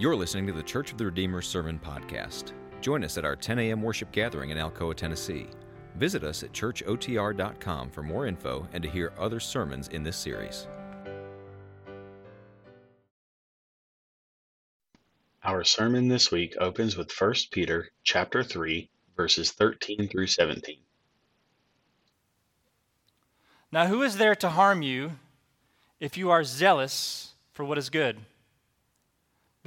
You're listening to the Church of the Redeemer Sermon Podcast. Join us at our 10 a.m. worship gathering in Alcoa, Tennessee. Visit us at churchotr.com for more info and to hear other sermons in this series. Our sermon this week opens with 1 Peter chapter 3 verses 13 through 17. Now who is there to harm you if you are zealous for what is good?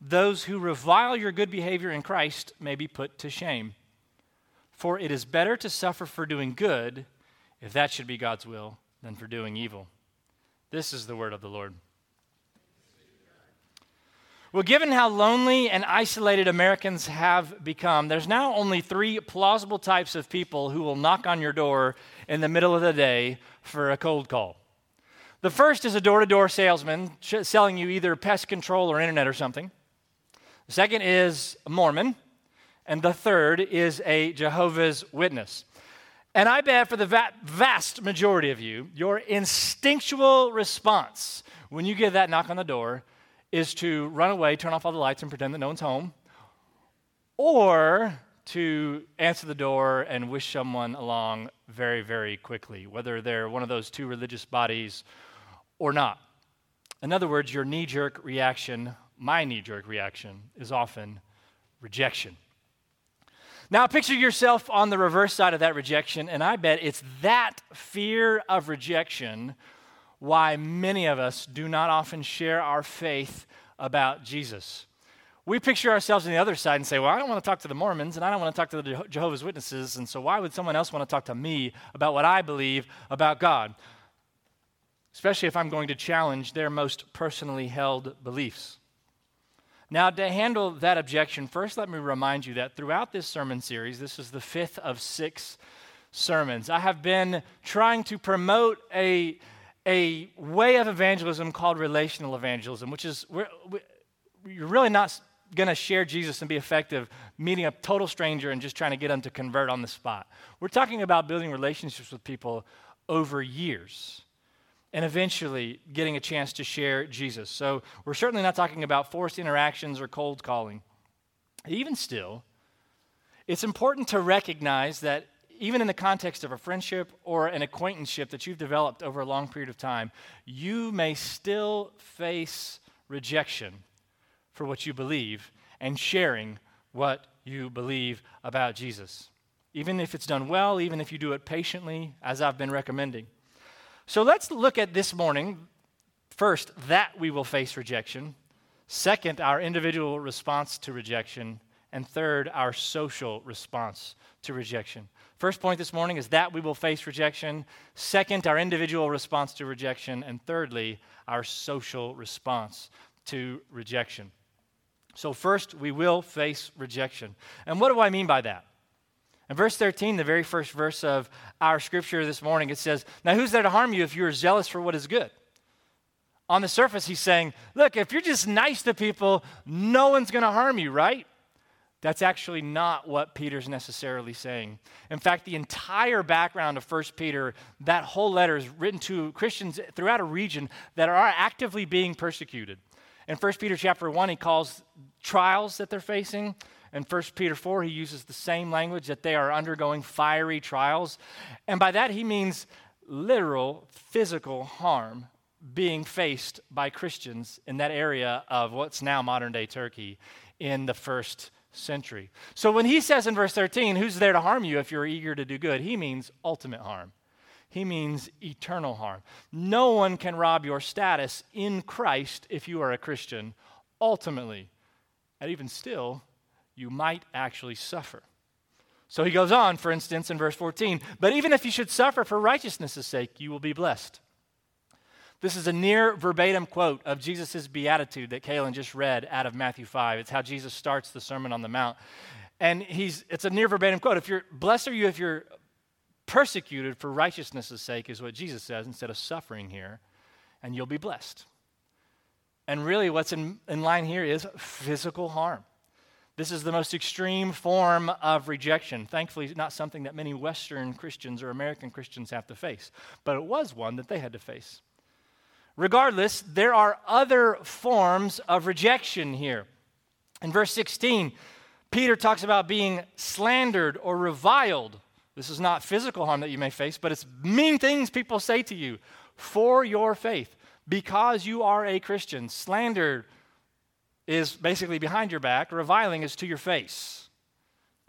those who revile your good behavior in Christ may be put to shame. For it is better to suffer for doing good, if that should be God's will, than for doing evil. This is the word of the Lord. Well, given how lonely and isolated Americans have become, there's now only three plausible types of people who will knock on your door in the middle of the day for a cold call. The first is a door to door salesman selling you either pest control or internet or something. The second is a Mormon. And the third is a Jehovah's Witness. And I bet for the va- vast majority of you, your instinctual response when you get that knock on the door is to run away, turn off all the lights, and pretend that no one's home, or to answer the door and wish someone along very, very quickly, whether they're one of those two religious bodies or not. In other words, your knee jerk reaction my knee jerk reaction is often rejection. Now, picture yourself on the reverse side of that rejection, and I bet it's that fear of rejection why many of us do not often share our faith about Jesus. We picture ourselves on the other side and say, Well, I don't want to talk to the Mormons and I don't want to talk to the Jehovah's Witnesses, and so why would someone else want to talk to me about what I believe about God? Especially if I'm going to challenge their most personally held beliefs. Now, to handle that objection, first let me remind you that throughout this sermon series, this is the fifth of six sermons, I have been trying to promote a, a way of evangelism called relational evangelism, which is we, you're really not going to share Jesus and be effective meeting a total stranger and just trying to get them to convert on the spot. We're talking about building relationships with people over years and eventually getting a chance to share Jesus. So we're certainly not talking about forced interactions or cold calling. Even still, it's important to recognize that even in the context of a friendship or an acquaintanceship that you've developed over a long period of time, you may still face rejection for what you believe and sharing what you believe about Jesus. Even if it's done well, even if you do it patiently, as I've been recommending. So let's look at this morning first, that we will face rejection. Second, our individual response to rejection. And third, our social response to rejection. First point this morning is that we will face rejection. Second, our individual response to rejection. And thirdly, our social response to rejection. So, first, we will face rejection. And what do I mean by that? In verse 13, the very first verse of our scripture this morning, it says, Now who's there to harm you if you are zealous for what is good? On the surface, he's saying, Look, if you're just nice to people, no one's going to harm you, right? That's actually not what Peter's necessarily saying. In fact, the entire background of 1 Peter, that whole letter is written to Christians throughout a region that are actively being persecuted. In 1 Peter chapter 1, he calls trials that they're facing in 1 Peter 4, he uses the same language that they are undergoing fiery trials. And by that, he means literal physical harm being faced by Christians in that area of what's now modern day Turkey in the first century. So when he says in verse 13, Who's there to harm you if you're eager to do good? He means ultimate harm. He means eternal harm. No one can rob your status in Christ if you are a Christian, ultimately. And even still, you might actually suffer. So he goes on, for instance, in verse 14, but even if you should suffer for righteousness' sake, you will be blessed. This is a near verbatim quote of Jesus' beatitude that Kaylin just read out of Matthew 5. It's how Jesus starts the Sermon on the Mount. And he's, it's a near verbatim quote. If you're blessed are you if you're persecuted for righteousness' sake, is what Jesus says instead of suffering here, and you'll be blessed. And really, what's in, in line here is physical harm. This is the most extreme form of rejection. Thankfully, not something that many Western Christians or American Christians have to face, but it was one that they had to face. Regardless, there are other forms of rejection here. In verse 16, Peter talks about being slandered or reviled. This is not physical harm that you may face, but it's mean things people say to you for your faith because you are a Christian. Slandered is basically behind your back, reviling is to your face.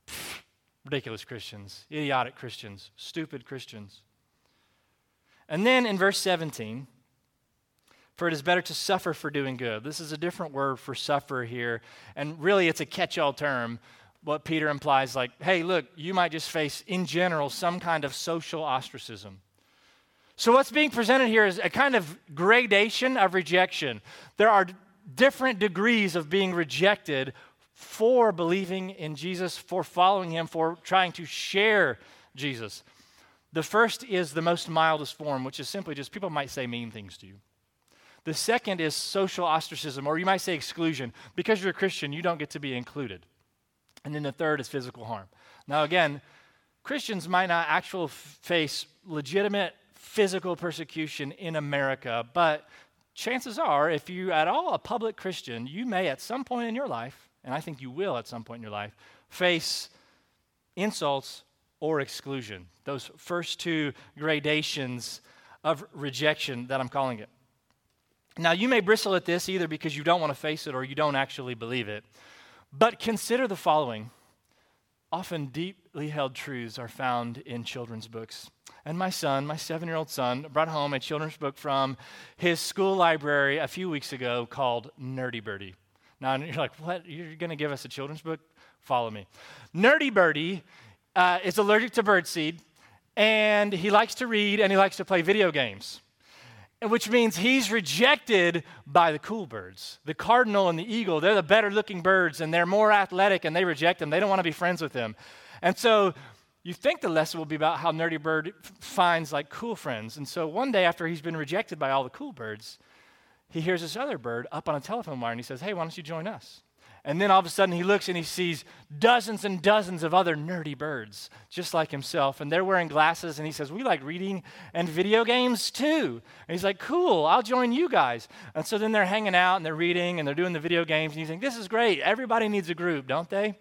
Pfft, ridiculous Christians, idiotic Christians, stupid Christians. And then in verse 17, for it is better to suffer for doing good. This is a different word for suffer here, and really it's a catch all term. What Peter implies, like, hey, look, you might just face in general some kind of social ostracism. So, what's being presented here is a kind of gradation of rejection. There are different degrees of being rejected for believing in Jesus, for following him, for trying to share Jesus. The first is the most mildest form, which is simply just people might say mean things to you. The second is social ostracism, or you might say exclusion. Because you're a Christian, you don't get to be included. And then the third is physical harm. Now, again, Christians might not actually face legitimate physical persecution in America, but chances are, if you at all a public Christian, you may at some point in your life, and I think you will at some point in your life, face insults or exclusion. Those first two gradations of rejection that I'm calling it. Now, you may bristle at this either because you don't want to face it or you don't actually believe it. But consider the following often deeply held truths are found in children's books. And my son, my seven year old son, brought home a children's book from his school library a few weeks ago called Nerdy Birdy. Now, you're like, what? You're going to give us a children's book? Follow me. Nerdy Birdy uh, is allergic to birdseed, and he likes to read and he likes to play video games which means he's rejected by the cool birds. The cardinal and the eagle, they're the better looking birds and they're more athletic and they reject him. They don't want to be friends with him. And so you think the lesson will be about how Nerdy Bird finds like cool friends. And so one day after he's been rejected by all the cool birds, he hears this other bird up on a telephone wire and he says, Hey, why don't you join us? And then all of a sudden he looks and he sees dozens and dozens of other nerdy birds, just like himself. And they're wearing glasses. And he says, We like reading and video games too. And he's like, Cool, I'll join you guys. And so then they're hanging out and they're reading and they're doing the video games. And you think, This is great. Everybody needs a group, don't they?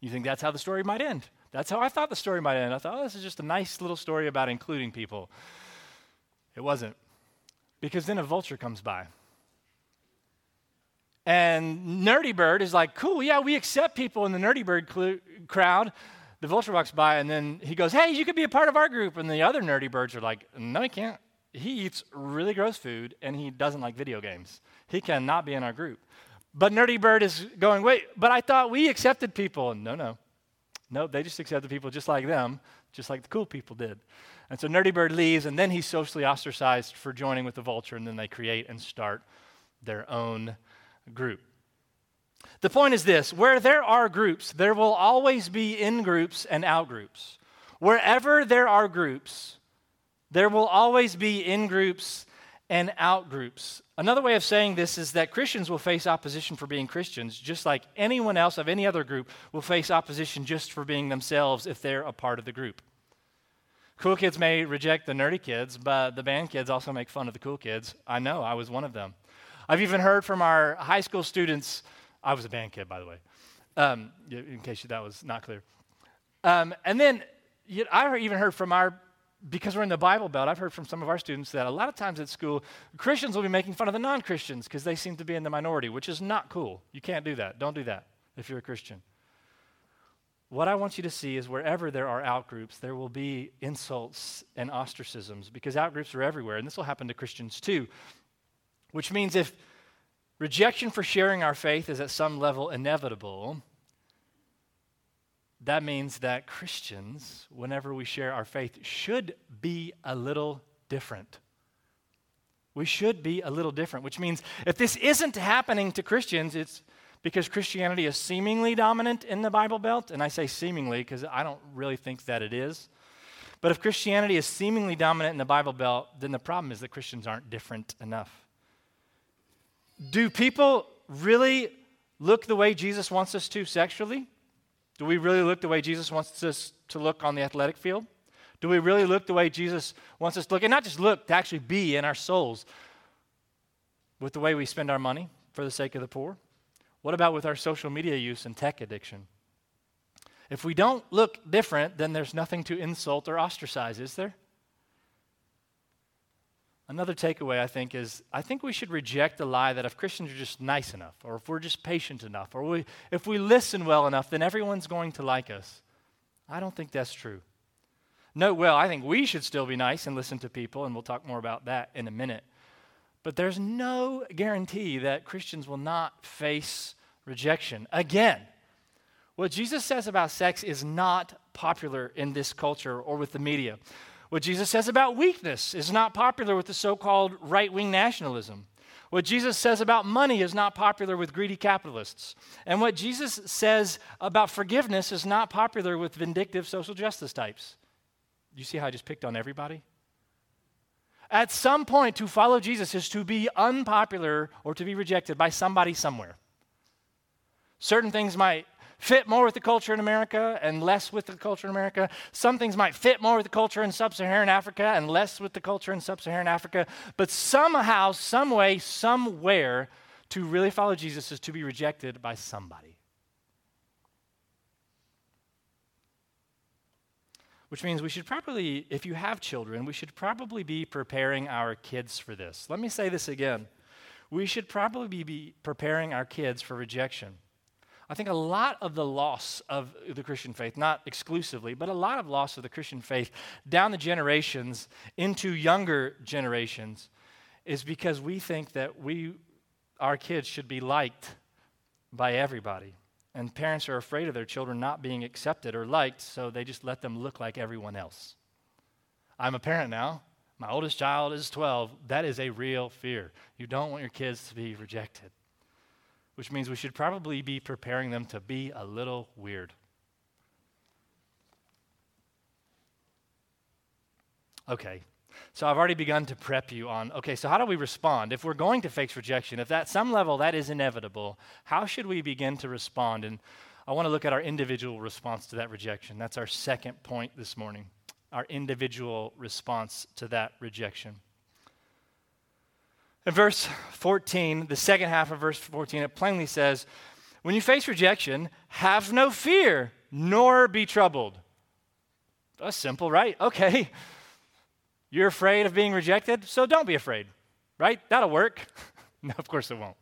You think that's how the story might end. That's how I thought the story might end. I thought, oh, this is just a nice little story about including people. It wasn't. Because then a vulture comes by. And Nerdy Bird is like, cool, yeah, we accept people in the Nerdy Bird cl- crowd. The vulture walks by, and then he goes, hey, you could be a part of our group. And the other Nerdy Birds are like, no, he can't. He eats really gross food, and he doesn't like video games. He cannot be in our group. But Nerdy Bird is going, wait, but I thought we accepted people. And no, no. No, they just accepted people just like them, just like the cool people did. And so Nerdy Bird leaves, and then he's socially ostracized for joining with the vulture, and then they create and start their own group. The point is this where there are groups, there will always be in groups and out groups. Wherever there are groups, there will always be in groups and out groups. Another way of saying this is that Christians will face opposition for being Christians, just like anyone else of any other group will face opposition just for being themselves if they're a part of the group. Cool kids may reject the nerdy kids, but the band kids also make fun of the cool kids. I know, I was one of them. I've even heard from our high school students, I was a band kid, by the way, um, in case that was not clear. Um, and then I even heard from our because we're in the Bible Belt, I've heard from some of our students that a lot of times at school, Christians will be making fun of the non Christians because they seem to be in the minority, which is not cool. You can't do that. Don't do that if you're a Christian. What I want you to see is wherever there are outgroups, there will be insults and ostracisms because outgroups are everywhere, and this will happen to Christians too. Which means if rejection for sharing our faith is at some level inevitable, that means that Christians, whenever we share our faith, should be a little different. We should be a little different, which means if this isn't happening to Christians, it's because Christianity is seemingly dominant in the Bible Belt. And I say seemingly because I don't really think that it is. But if Christianity is seemingly dominant in the Bible Belt, then the problem is that Christians aren't different enough. Do people really look the way Jesus wants us to sexually? Do we really look the way Jesus wants us to look on the athletic field? Do we really look the way Jesus wants us to look? And not just look, to actually be in our souls with the way we spend our money for the sake of the poor? What about with our social media use and tech addiction? If we don't look different, then there's nothing to insult or ostracize, is there? Another takeaway, I think, is I think we should reject the lie that if Christians are just nice enough, or if we're just patient enough, or we, if we listen well enough, then everyone's going to like us. I don't think that's true. No, well, I think we should still be nice and listen to people, and we'll talk more about that in a minute. But there's no guarantee that Christians will not face rejection. Again, what Jesus says about sex is not popular in this culture or with the media. What Jesus says about weakness is not popular with the so called right wing nationalism. What Jesus says about money is not popular with greedy capitalists. And what Jesus says about forgiveness is not popular with vindictive social justice types. You see how I just picked on everybody? At some point, to follow Jesus is to be unpopular or to be rejected by somebody somewhere. Certain things might fit more with the culture in America and less with the culture in America. Some things might fit more with the culture in sub Saharan Africa and less with the culture in sub Saharan Africa. But somehow, some way, somewhere, to really follow Jesus is to be rejected by somebody. Which means we should probably, if you have children, we should probably be preparing our kids for this. Let me say this again. We should probably be preparing our kids for rejection. I think a lot of the loss of the Christian faith, not exclusively, but a lot of loss of the Christian faith down the generations into younger generations is because we think that we, our kids should be liked by everybody. And parents are afraid of their children not being accepted or liked, so they just let them look like everyone else. I'm a parent now. My oldest child is 12. That is a real fear. You don't want your kids to be rejected which means we should probably be preparing them to be a little weird. Okay, so I've already begun to prep you on okay, so how do we respond? If we're going to face rejection, if at some level that is inevitable, how should we begin to respond? And I want to look at our individual response to that rejection. That's our second point this morning our individual response to that rejection. In verse 14, the second half of verse 14, it plainly says, When you face rejection, have no fear, nor be troubled. That's simple, right? Okay. You're afraid of being rejected, so don't be afraid, right? That'll work. no, of course it won't.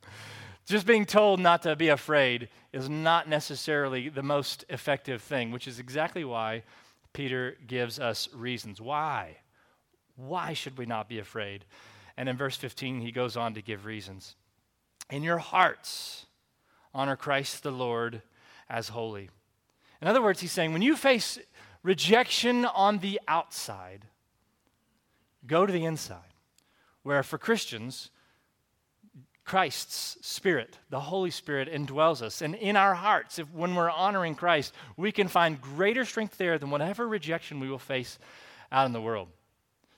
Just being told not to be afraid is not necessarily the most effective thing, which is exactly why Peter gives us reasons. Why? Why should we not be afraid? And in verse 15, he goes on to give reasons. In your hearts, honor Christ the Lord as holy. In other words, he's saying when you face rejection on the outside, go to the inside, where for Christians, Christ's Spirit, the Holy Spirit, indwells us. And in our hearts, if, when we're honoring Christ, we can find greater strength there than whatever rejection we will face out in the world.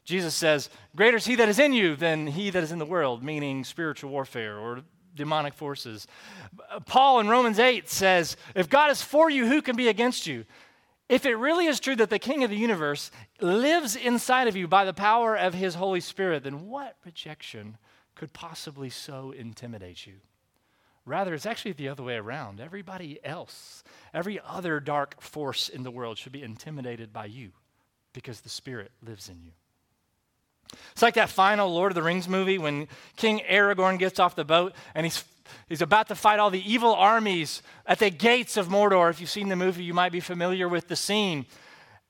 Jesus says, Greater is he that is in you than he that is in the world, meaning spiritual warfare or demonic forces. Paul in Romans 8 says, If God is for you, who can be against you? If it really is true that the King of the universe lives inside of you by the power of his Holy Spirit, then what rejection could possibly so intimidate you? Rather, it's actually the other way around. Everybody else, every other dark force in the world should be intimidated by you because the Spirit lives in you. It's like that final Lord of the Rings movie when King Aragorn gets off the boat and he's, he's about to fight all the evil armies at the gates of Mordor. If you've seen the movie, you might be familiar with the scene.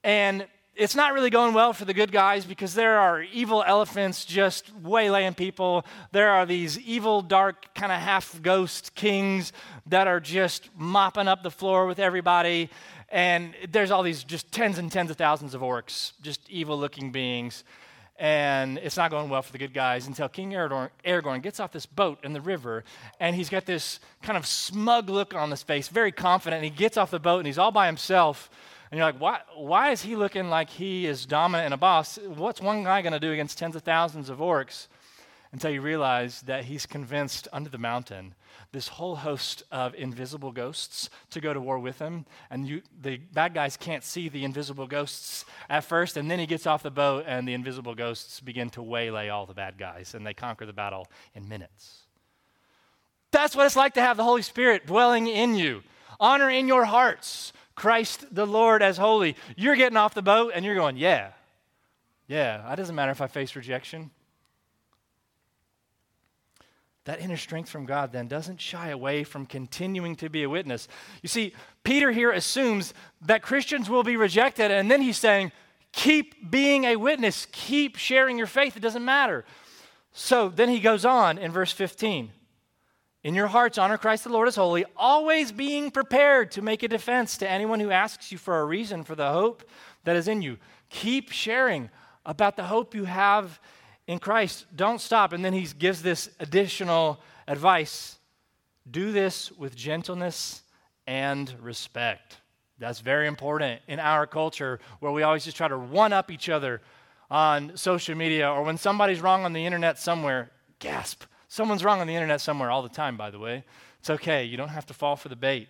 And it's not really going well for the good guys because there are evil elephants just waylaying people. There are these evil, dark, kind of half ghost kings that are just mopping up the floor with everybody. And there's all these just tens and tens of thousands of orcs, just evil looking beings and it's not going well for the good guys until King Aragorn, Aragorn, gets off this boat in the river, and he's got this kind of smug look on his face, very confident. And he gets off the boat, and he's all by himself. And you're like, why, why is he looking like he is dominant and a boss? What's one guy going to do against tens of thousands of orcs? Until you realize that he's convinced under the mountain this whole host of invisible ghosts to go to war with him. And you, the bad guys can't see the invisible ghosts at first. And then he gets off the boat, and the invisible ghosts begin to waylay all the bad guys, and they conquer the battle in minutes. That's what it's like to have the Holy Spirit dwelling in you. Honor in your hearts Christ the Lord as holy. You're getting off the boat, and you're going, Yeah, yeah, it doesn't matter if I face rejection that inner strength from God then doesn't shy away from continuing to be a witness. You see, Peter here assumes that Christians will be rejected, and then he's saying, keep being a witness, keep sharing your faith, it doesn't matter. So then he goes on in verse 15. In your hearts, honor Christ the Lord as holy, always being prepared to make a defense to anyone who asks you for a reason for the hope that is in you. Keep sharing about the hope you have in Christ, don't stop. And then he gives this additional advice do this with gentleness and respect. That's very important in our culture where we always just try to one up each other on social media or when somebody's wrong on the internet somewhere, gasp. Someone's wrong on the internet somewhere all the time, by the way. It's okay. You don't have to fall for the bait.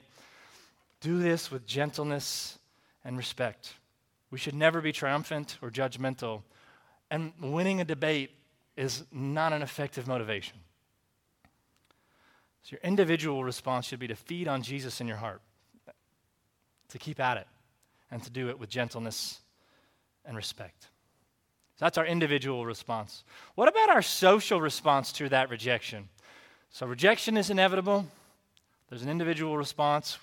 Do this with gentleness and respect. We should never be triumphant or judgmental and winning a debate is not an effective motivation. So, your individual response should be to feed on Jesus in your heart, to keep at it, and to do it with gentleness and respect. So that's our individual response. What about our social response to that rejection? So, rejection is inevitable, there's an individual response,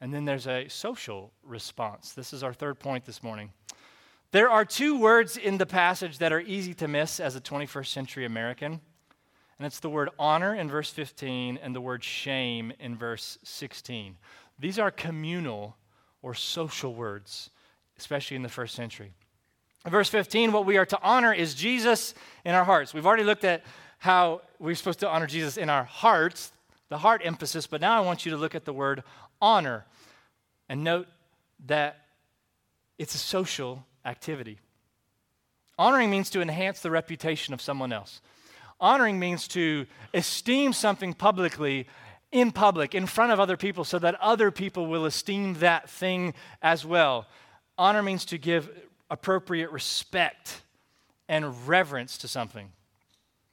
and then there's a social response. This is our third point this morning. There are two words in the passage that are easy to miss as a 21st century American, and it's the word honor in verse 15 and the word shame in verse 16. These are communal or social words, especially in the first century. In verse 15, what we are to honor is Jesus in our hearts. We've already looked at how we're supposed to honor Jesus in our hearts, the heart emphasis, but now I want you to look at the word honor and note that it's a social activity. Honoring means to enhance the reputation of someone else. Honoring means to esteem something publicly, in public, in front of other people, so that other people will esteem that thing as well. Honor means to give appropriate respect and reverence to something.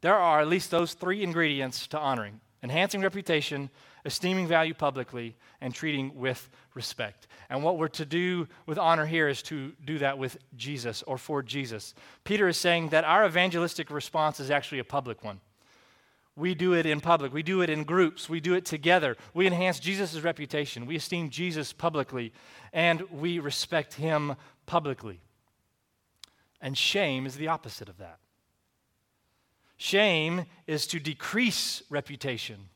There are at least those three ingredients to honoring enhancing reputation, esteeming value publicly, and treating with respect. And what we're to do with honor here is to do that with Jesus or for Jesus. Peter is saying that our evangelistic response is actually a public one. We do it in public. We do it in groups. We do it together. We enhance Jesus' reputation. We esteem Jesus publicly, and we respect him publicly. And shame is the opposite of that. Shame is to decrease reputation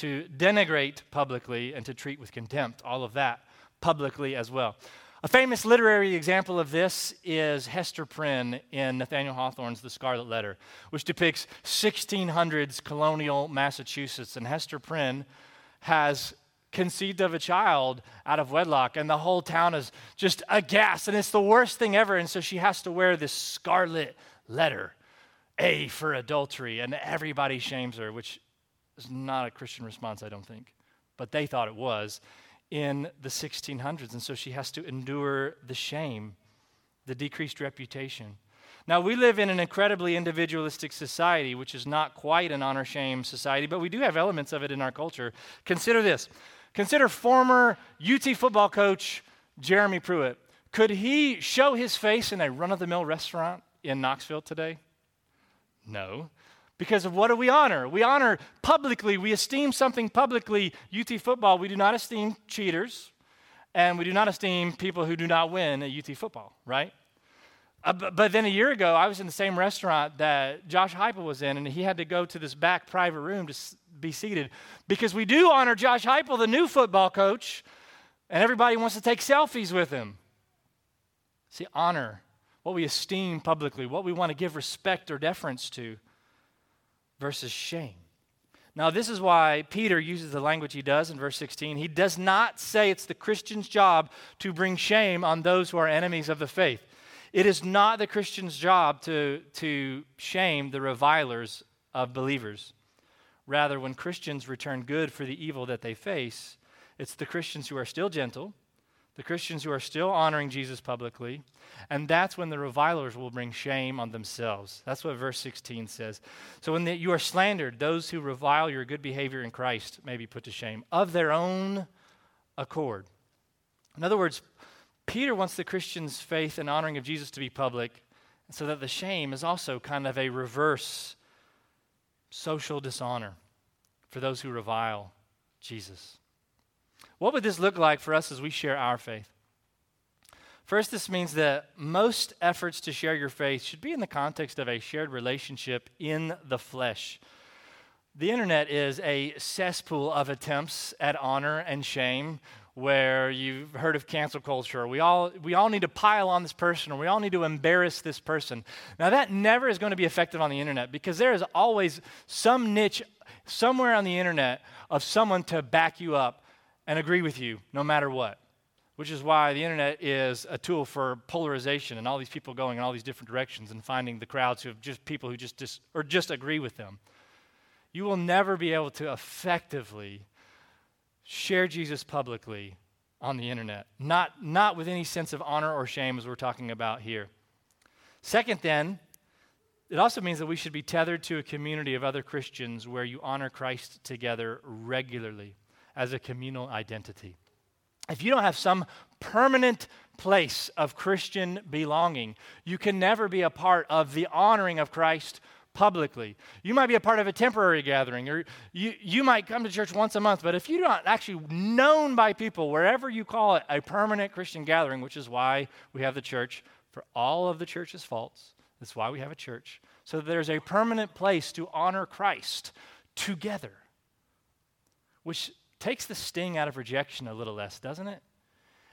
to denigrate publicly and to treat with contempt, all of that publicly as well. A famous literary example of this is Hester Prynne in Nathaniel Hawthorne's The Scarlet Letter, which depicts 1600s colonial Massachusetts. And Hester Prynne has conceived of a child out of wedlock, and the whole town is just aghast, and it's the worst thing ever. And so she has to wear this scarlet letter, A for adultery, and everybody shames her, which is not a Christian response, I don't think. But they thought it was in the 1600s. And so she has to endure the shame, the decreased reputation. Now, we live in an incredibly individualistic society, which is not quite an honor shame society, but we do have elements of it in our culture. Consider this consider former UT football coach Jeremy Pruitt. Could he show his face in a run of the mill restaurant in Knoxville today? No. Because of what do we honor? We honor publicly, we esteem something publicly. UT football, we do not esteem cheaters, and we do not esteem people who do not win at UT football, right? Uh, but, but, then a year ago, I was in the same restaurant that Josh Heupel was in, and he had to go to this back private room to s- be seated because we do honor Josh Heupel, the new football coach, and everybody wants to take selfies with him. See, honor what we esteem publicly, what we want to give respect or deference to, versus shame. Now, this is why Peter uses the language he does in verse 16. He does not say it's the Christian's job to bring shame on those who are enemies of the faith. It is not the Christian's job to, to shame the revilers of believers. Rather, when Christians return good for the evil that they face, it's the Christians who are still gentle, the Christians who are still honoring Jesus publicly, and that's when the revilers will bring shame on themselves. That's what verse 16 says. So when the, you are slandered, those who revile your good behavior in Christ may be put to shame of their own accord. In other words, Peter wants the Christian's faith and honoring of Jesus to be public, so that the shame is also kind of a reverse social dishonor for those who revile Jesus. What would this look like for us as we share our faith? First, this means that most efforts to share your faith should be in the context of a shared relationship in the flesh. The internet is a cesspool of attempts at honor and shame where you've heard of cancel culture. We all, we all need to pile on this person or we all need to embarrass this person. Now, that never is going to be effective on the internet because there is always some niche somewhere on the internet of someone to back you up and agree with you no matter what. Which is why the internet is a tool for polarization and all these people going in all these different directions and finding the crowds who have just people who just dis, or just agree with them. You will never be able to effectively share Jesus publicly on the internet, not, not with any sense of honor or shame as we're talking about here. Second, then, it also means that we should be tethered to a community of other Christians where you honor Christ together regularly as a communal identity. If you don't have some permanent place of Christian belonging, you can never be a part of the honoring of Christ publicly. You might be a part of a temporary gathering, or you, you might come to church once a month, but if you're not actually known by people, wherever you call it a permanent Christian gathering, which is why we have the church for all of the church's faults, that's why we have a church, so that there's a permanent place to honor Christ together, which takes the sting out of rejection a little less, doesn't it?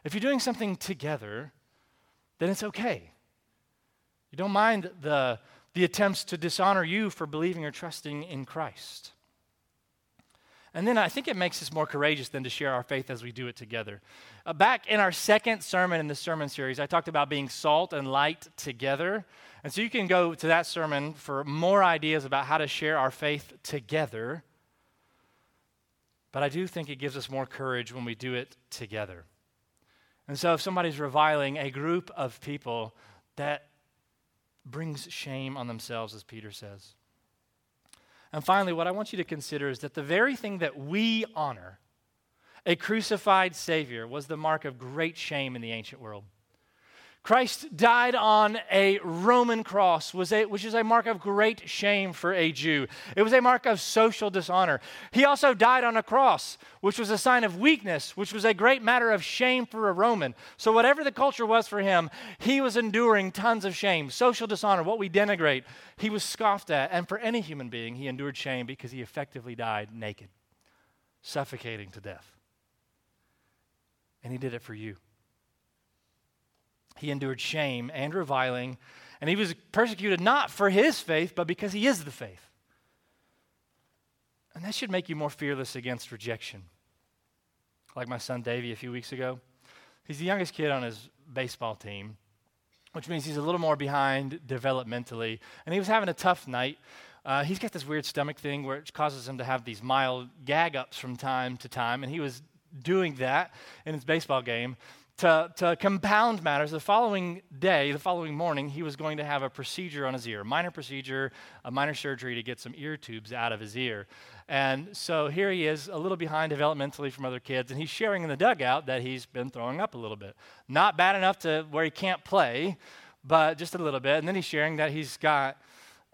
If you're doing something together, then it's okay. You don't mind the the attempts to dishonor you for believing or trusting in Christ. And then I think it makes us more courageous than to share our faith as we do it together. Uh, back in our second sermon in the sermon series, I talked about being salt and light together. And so you can go to that sermon for more ideas about how to share our faith together. But I do think it gives us more courage when we do it together. And so if somebody's reviling a group of people that brings shame on themselves, as Peter says. And finally, what I want you to consider is that the very thing that we honor, a crucified Savior, was the mark of great shame in the ancient world. Christ died on a Roman cross, a, which is a mark of great shame for a Jew. It was a mark of social dishonor. He also died on a cross, which was a sign of weakness, which was a great matter of shame for a Roman. So, whatever the culture was for him, he was enduring tons of shame, social dishonor, what we denigrate. He was scoffed at. And for any human being, he endured shame because he effectively died naked, suffocating to death. And he did it for you. He endured shame and reviling, and he was persecuted not for his faith, but because he is the faith. And that should make you more fearless against rejection. Like my son Davey a few weeks ago. He's the youngest kid on his baseball team, which means he's a little more behind developmentally. And he was having a tough night. Uh, he's got this weird stomach thing where it causes him to have these mild gag ups from time to time. And he was doing that in his baseball game to, to compound matters, the following day, the following morning, he was going to have a procedure on his ear, a minor procedure, a minor surgery to get some ear tubes out of his ear. And so here he is, a little behind developmentally from other kids, and he's sharing in the dugout that he's been throwing up a little bit. Not bad enough to where he can't play, but just a little bit. And then he's sharing that he's got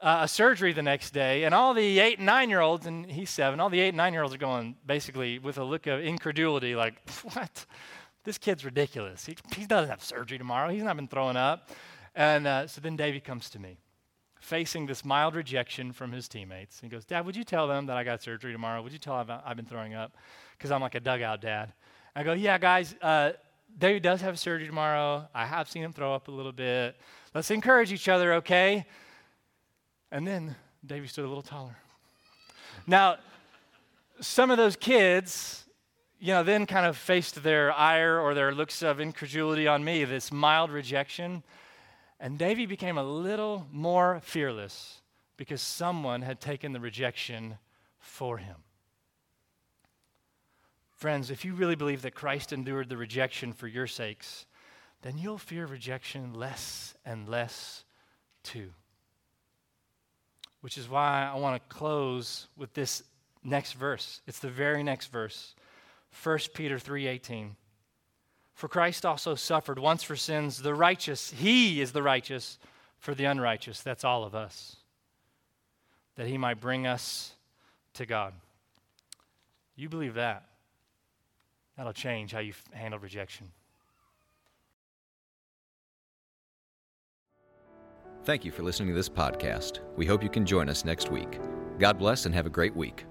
uh, a surgery the next day, and all the eight and nine year olds, and he's seven, all the eight and nine year olds are going basically with a look of incredulity, like, what? This kid's ridiculous. He, he doesn't have surgery tomorrow. He's not been throwing up. And uh, so then Davey comes to me, facing this mild rejection from his teammates. He goes, Dad, would you tell them that I got surgery tomorrow? Would you tell them I've been throwing up? Because I'm like a dugout dad. I go, Yeah, guys, uh, Davey does have surgery tomorrow. I have seen him throw up a little bit. Let's encourage each other, okay? And then Davey stood a little taller. Now, some of those kids, you know, then kind of faced their ire or their looks of incredulity on me, this mild rejection. And Davey became a little more fearless because someone had taken the rejection for him. Friends, if you really believe that Christ endured the rejection for your sakes, then you'll fear rejection less and less too. Which is why I want to close with this next verse. It's the very next verse. 1 Peter 3:18. For Christ also suffered once for sins, the righteous, he is the righteous for the unrighteous, that's all of us. That he might bring us to God. You believe that? That'll change how you handle rejection. Thank you for listening to this podcast. We hope you can join us next week. God bless and have a great week.